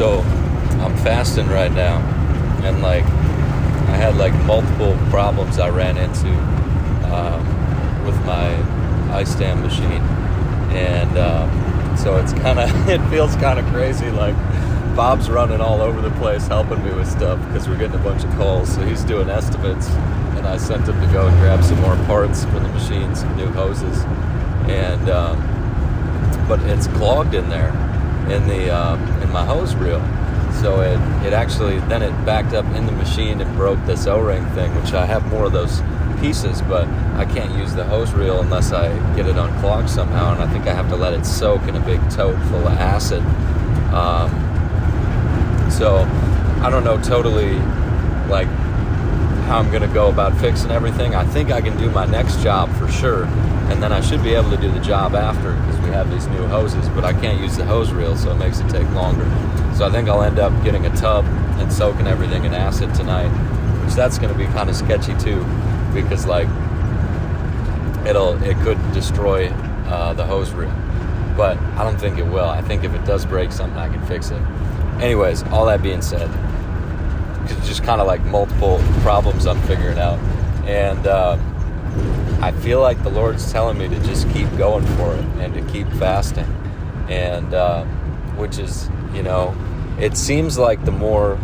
So I'm fasting right now, and like I had like multiple problems I ran into um, with my ice dam machine, and um, so it's kind of it feels kind of crazy. Like Bob's running all over the place helping me with stuff because we're getting a bunch of calls. So he's doing estimates, and I sent him to go and grab some more parts for the machine, some new hoses, and um, but it's clogged in there in the um, in my hose reel. So it, it actually then it backed up in the machine and broke this O-ring thing, which I have more of those pieces, but I can't use the hose reel unless I get it unclogged somehow, and I think I have to let it soak in a big tote full of acid. Um, so I don't know totally like how I'm gonna go about fixing everything. I think I can do my next job for sure, and then I should be able to do the job after because we have these new hoses, but I can't use the hose reel, so it makes it take longer. So I think I'll end up getting a tub and soaking everything in acid tonight, which that's going to be kind of sketchy too, because like it'll it could destroy uh, the hose reel, but I don't think it will. I think if it does break something, I can fix it. Anyways, all that being said, it's just kind of like multiple problems I'm figuring out, and uh, I feel like the Lord's telling me to just keep going for it and to keep fasting, and uh, which is you know, it seems like the more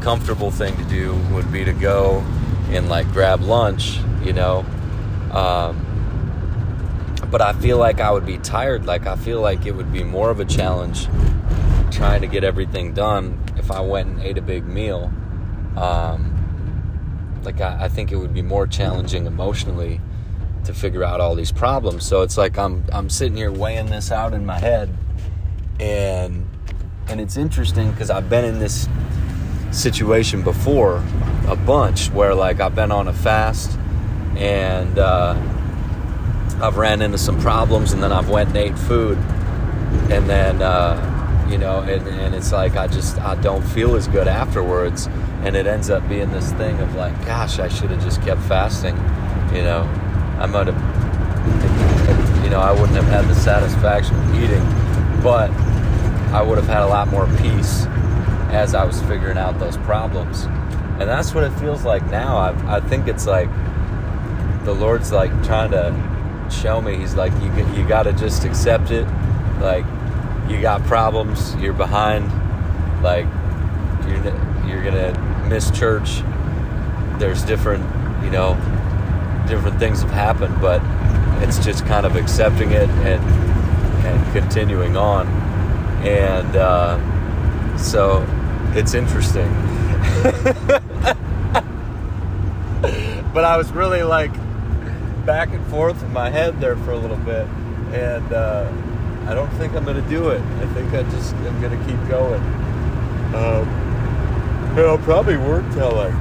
comfortable thing to do would be to go and like grab lunch, you know. Um, but I feel like I would be tired. Like I feel like it would be more of a challenge trying to get everything done if I went and ate a big meal. Um, like I, I think it would be more challenging emotionally to figure out all these problems. So it's like I'm I'm sitting here weighing this out in my head, and and it's interesting because I've been in this situation before a bunch where like I've been on a fast and uh, I've ran into some problems and then I've went and ate food. And then uh, you know and, and it's like I just I don't feel as good afterwards. And it ends up being this thing of like gosh I should have just kept fasting you know I might have you know I wouldn't have had the satisfaction of eating but I would have had a lot more peace as I was figuring out those problems. And that's what it feels like now. I, I think it's like the Lord's like trying to show me. He's like, you, you got to just accept it. Like, you got problems, you're behind. Like, you're, you're going to miss church. There's different, you know, different things have happened, but it's just kind of accepting it and, and continuing on and uh, so it's interesting. but I was really like back and forth in my head there for a little bit, and uh, I don't think I'm gonna do it. I think I just am gonna keep going. Um, and I'll probably work till like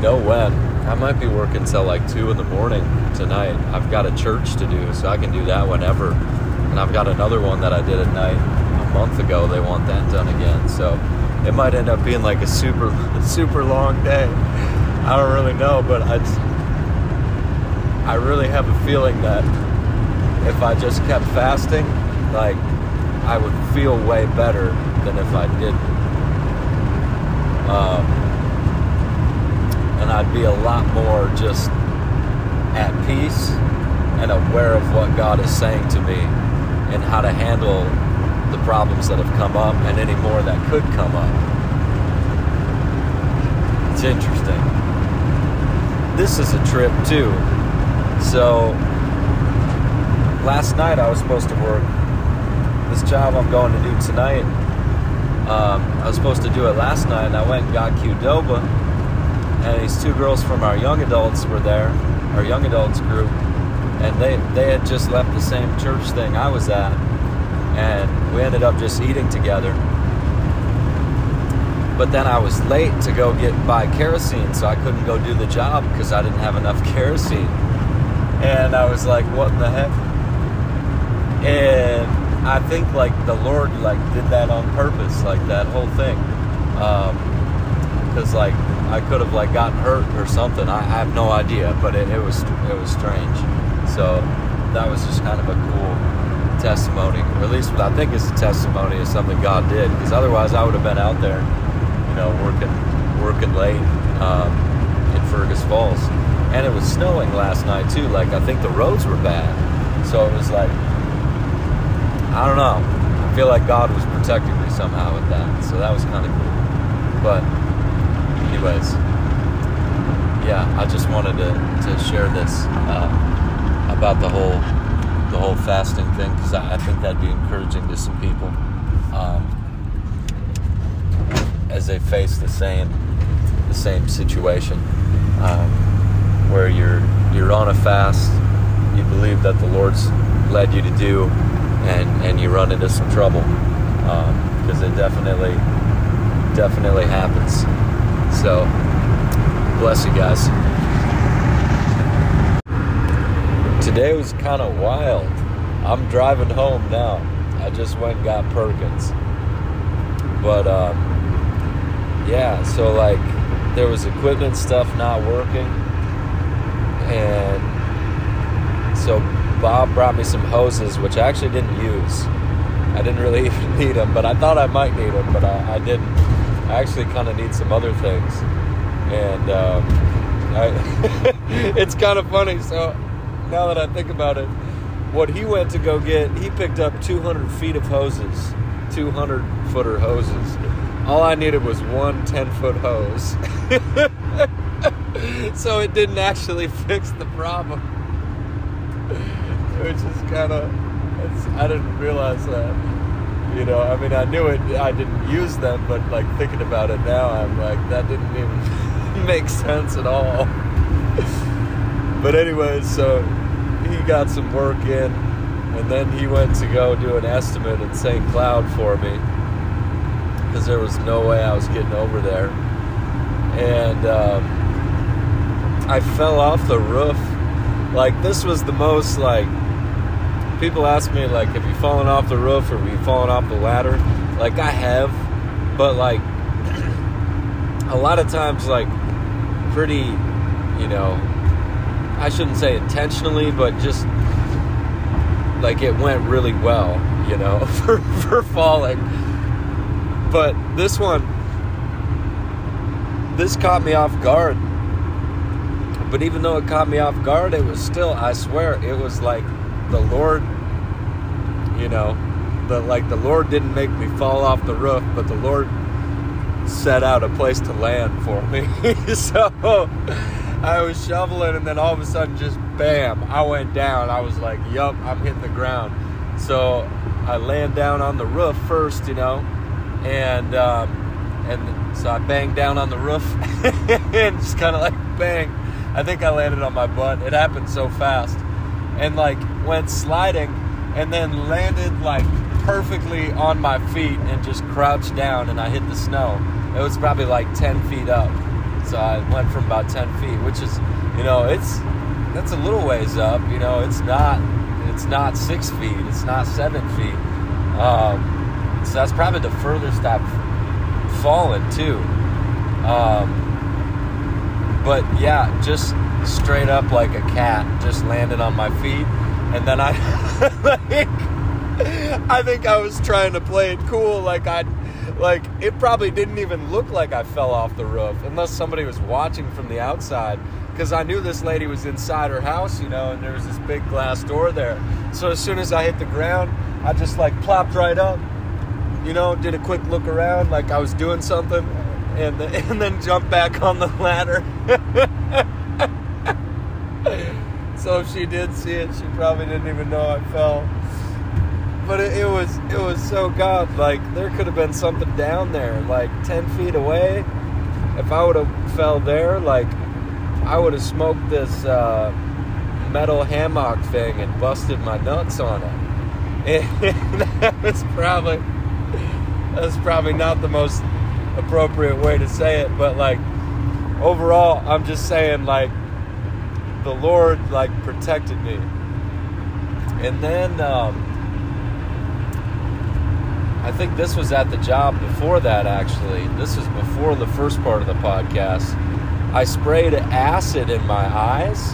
know when. I might be working till like two in the morning tonight. I've got a church to do, so I can do that whenever and I've got another one that I did at night a month ago. They want that done again, so it might end up being like a super super long day. I don't really know, but I I really have a feeling that if I just kept fasting, like I would feel way better than if I didn't. Um, and I'd be a lot more just at peace and aware of what God is saying to me and how to handle the problems that have come up and any more that could come up. It's interesting. This is a trip too. So last night I was supposed to work this job I'm going to do tonight. Um, I was supposed to do it last night, and I went and got Qdoba, and these two girls from our young adults were there, our young adults group, and they they had just left the same church thing I was at, and we ended up just eating together. But then I was late to go get buy kerosene, so I couldn't go do the job because I didn't have enough kerosene. And I was like, "What the heck?" And I think like the Lord like did that on purpose, like that whole thing, because um, like I could have like gotten hurt or something. I, I have no idea, but it, it was it was strange. So that was just kind of a cool testimony, or at least what I think it's a testimony of something God did. Because otherwise, I would have been out there, you know, working working late um, in Fergus Falls, and it was snowing last night too. Like I think the roads were bad, so it was like I don't know. I feel like God was protecting me somehow with that, so that was kind of cool. But anyways, yeah, I just wanted to, to share this uh, about the whole the whole fasting thing because I, I, think that'd be encouraging to some people um, as they face the same the same situation um, where you're you're on a fast, you believe that the Lord's led you to do, and and you run into some trouble because um, it definitely definitely happens. So bless you guys. Today was kind of wild. I'm driving home now. I just went and got Perkins. But um, yeah, so like there was equipment stuff not working and so Bob brought me some hoses, which I actually didn't use. I didn't really even need them, but I thought I might need them, but I, I didn't. I actually kind of need some other things, and um, I, it's kind of funny. So now that I think about it, what he went to go get, he picked up 200 feet of hoses, 200 footer hoses. All I needed was one 10 foot hose. so it didn't actually fix the problem. Which is kind of, I didn't realize that. You know, I mean, I knew it, I didn't use them, but like thinking about it now, I'm like, that didn't even make sense at all. but anyway, so he got some work in, and then he went to go do an estimate in St. Cloud for me because there was no way I was getting over there. And, um, I fell off the roof. Like this was the most like people ask me like have you fallen off the roof or have you fallen off the ladder? Like I have, but like a lot of times like pretty, you know, I shouldn't say intentionally, but just like it went really well, you know, for for falling. But this one this caught me off guard but even though it caught me off guard, it was still, I swear, it was like the Lord, you know, the like the Lord didn't make me fall off the roof, but the Lord set out a place to land for me. so I was shoveling, and then all of a sudden, just bam, I went down. I was like, yup, I'm hitting the ground. So I land down on the roof first, you know, and um, and so I banged down on the roof and just kind of like bang I think I landed on my butt. It happened so fast. And like went sliding and then landed like perfectly on my feet and just crouched down and I hit the snow. It was probably like 10 feet up. So I went from about 10 feet, which is, you know, it's that's a little ways up. You know, it's not it's not six feet, it's not seven feet. Um, so that's probably the furthest I've fallen too. Um, but yeah, just straight up like a cat, just landed on my feet, and then I, like, I think I was trying to play it cool, like I, like it probably didn't even look like I fell off the roof, unless somebody was watching from the outside, because I knew this lady was inside her house, you know, and there was this big glass door there. So as soon as I hit the ground, I just like plopped right up, you know, did a quick look around, like I was doing something, and and then jump back on the ladder. so if she did see it, she probably didn't even know I fell. But it, it was it was so God like there could have been something down there like ten feet away. If I would have fell there, like I would have smoked this uh, metal hammock thing and busted my nuts on it. And that was probably that's probably not the most appropriate way to say it, but like overall, I'm just saying like the Lord like protected me. And then um, I think this was at the job before that actually. This was before the first part of the podcast. I sprayed acid in my eyes.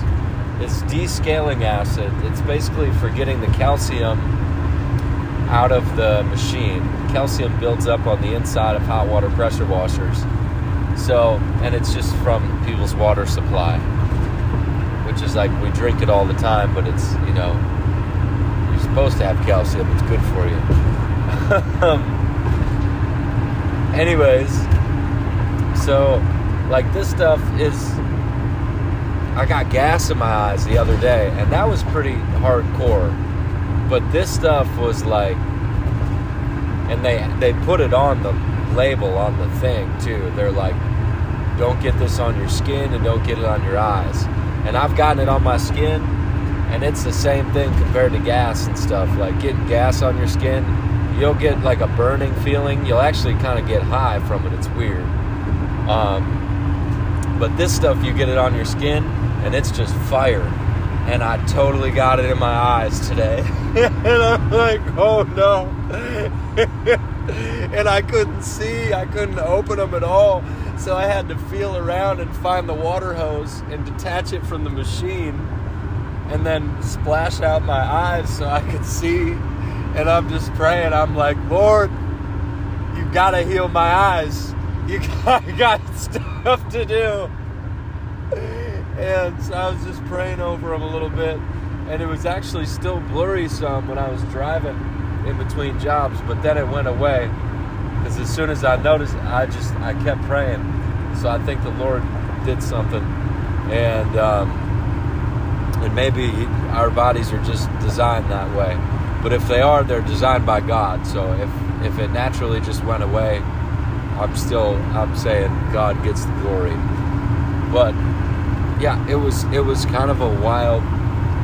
It's descaling acid. It's basically for getting the calcium out of the machine. Calcium builds up on the inside of hot water pressure washers. So, and it's just from people's water supply, which is like we drink it all the time, but it's, you know, you're supposed to have calcium, it's good for you. Anyways, so like this stuff is I got gas in my eyes the other day, and that was pretty hardcore. But this stuff was like, and they they put it on the label on the thing too. They're like, don't get this on your skin and don't get it on your eyes. And I've gotten it on my skin, and it's the same thing compared to gas and stuff. Like getting gas on your skin, you'll get like a burning feeling. You'll actually kind of get high from it. It's weird. Um, but this stuff, you get it on your skin, and it's just fire. And I totally got it in my eyes today. and I'm like, oh no. and I couldn't see, I couldn't open them at all. So I had to feel around and find the water hose and detach it from the machine and then splash out my eyes so I could see. And I'm just praying. I'm like, Lord, you gotta heal my eyes. You got, got stuff to do. And so I was just praying over them a little bit. And it was actually still blurry some when I was driving in between jobs, but then it went away. Because as soon as I noticed, I just, I kept praying. So I think the Lord did something. And, um, and maybe our bodies are just designed that way. But if they are, they're designed by God. So if, if it naturally just went away, I'm still, I'm saying God gets the glory. But yeah, it was it was kind of a wild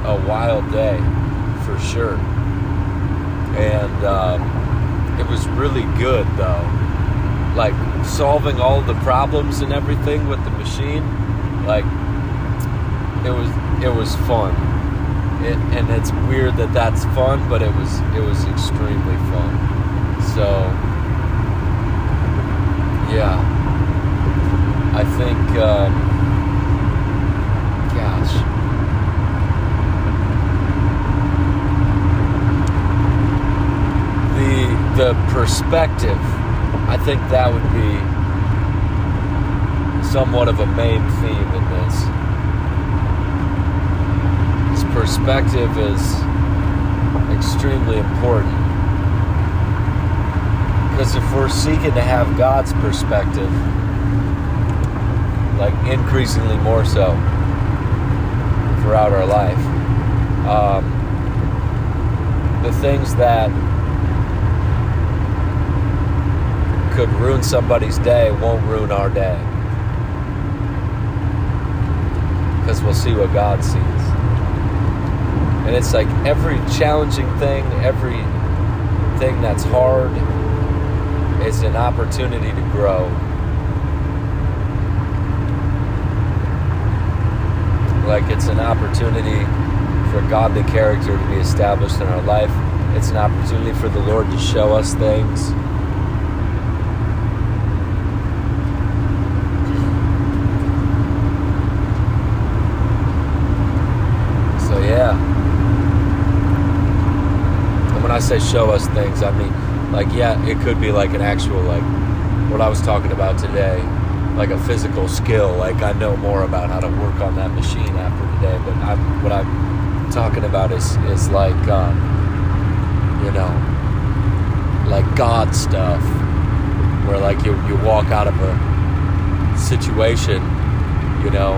a wild day for sure, and um, it was really good though. Like solving all the problems and everything with the machine, like it was it was fun. It, and it's weird that that's fun, but it was it was extremely fun. So yeah, I think. Um, the perspective, I think that would be somewhat of a main theme in this. This perspective is extremely important. Because if we're seeking to have God's perspective, like increasingly more so throughout our life, um, the things that could ruin somebody's day won't ruin our day. Because we'll see what God sees. And it's like every challenging thing, every thing that's hard, is an opportunity to grow. Like it's an opportunity for godly character to be established in our life. It's an opportunity for the Lord to show us things say show us things, I mean, like, yeah, it could be like an actual, like, what I was talking about today, like a physical skill. Like, I know more about how to work on that machine after today, but I'm, what I'm talking about is, is like, um, you know, like God stuff, where like you, you walk out of a situation, you know,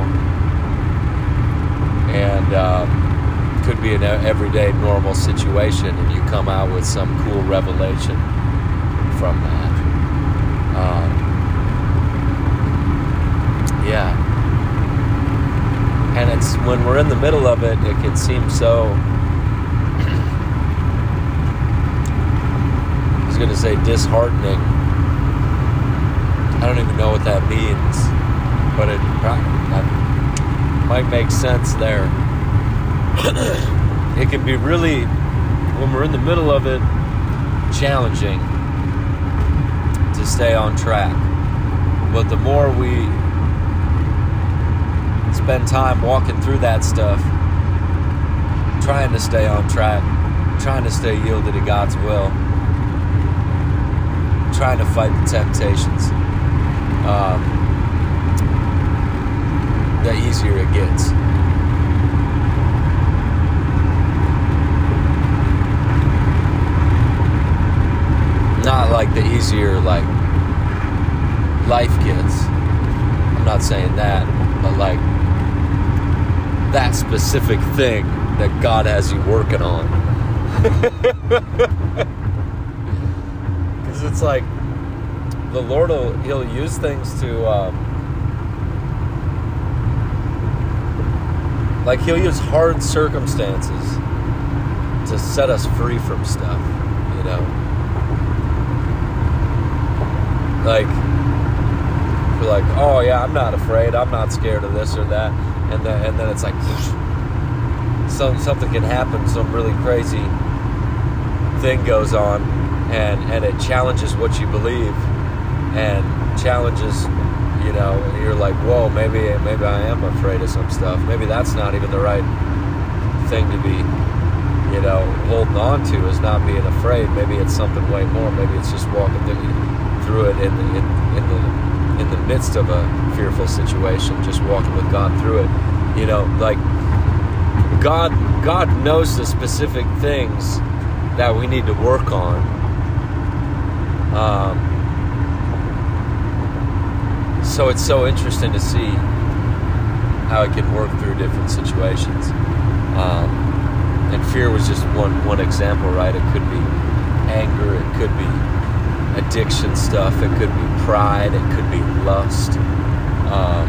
and, um, could be an everyday normal situation and you come out with some cool revelation from that. Um, yeah. And it's when we're in the middle of it, it can seem so. I was going to say disheartening. I don't even know what that means, but it, it might make sense there. It can be really, when we're in the middle of it, challenging to stay on track. But the more we spend time walking through that stuff, trying to stay on track, trying to stay yielded to God's will, trying to fight the temptations, um, the easier it gets. Not like the easier like life gets. I'm not saying that, but like that specific thing that God has you working on. Because it's like the Lord will He'll use things to um, like He'll use hard circumstances to set us free from stuff, you know. Like we're like, oh yeah, I'm not afraid, I'm not scared of this or that, and then and then it's like, some something can happen, some really crazy thing goes on, and and it challenges what you believe, and challenges, you know, and you're like, whoa, maybe maybe I am afraid of some stuff, maybe that's not even the right thing to be, you know, holding on to is not being afraid. Maybe it's something way more. Maybe it's just walking through, through it in the in, in the in the midst of a fearful situation, just walking with God through it. You know, like God God knows the specific things that we need to work on. Um, so it's so interesting to see how it can work through different situations. Um, and fear was just one one example, right? It could be anger, it could be addiction stuff, it could be pride, it could be lust. Um,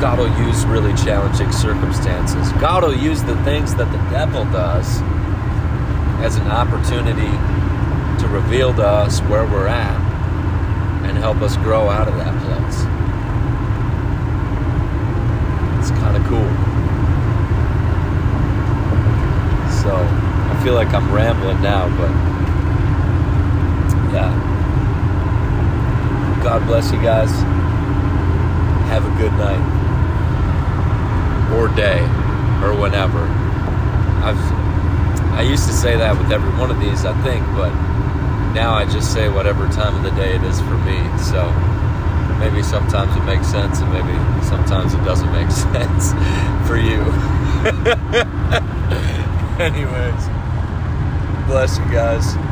God will use really challenging circumstances. God will use the things that the devil does as an opportunity to reveal to us where we're at and help us grow out of that place. It's kind of cool. So, feel like I'm rambling now, but yeah. God bless you guys. Have a good night or day or whenever. I've I used to say that with every one of these, I think, but now I just say whatever time of the day it is for me. So maybe sometimes it makes sense and maybe sometimes it doesn't make sense for you. Anyways, bless you guys.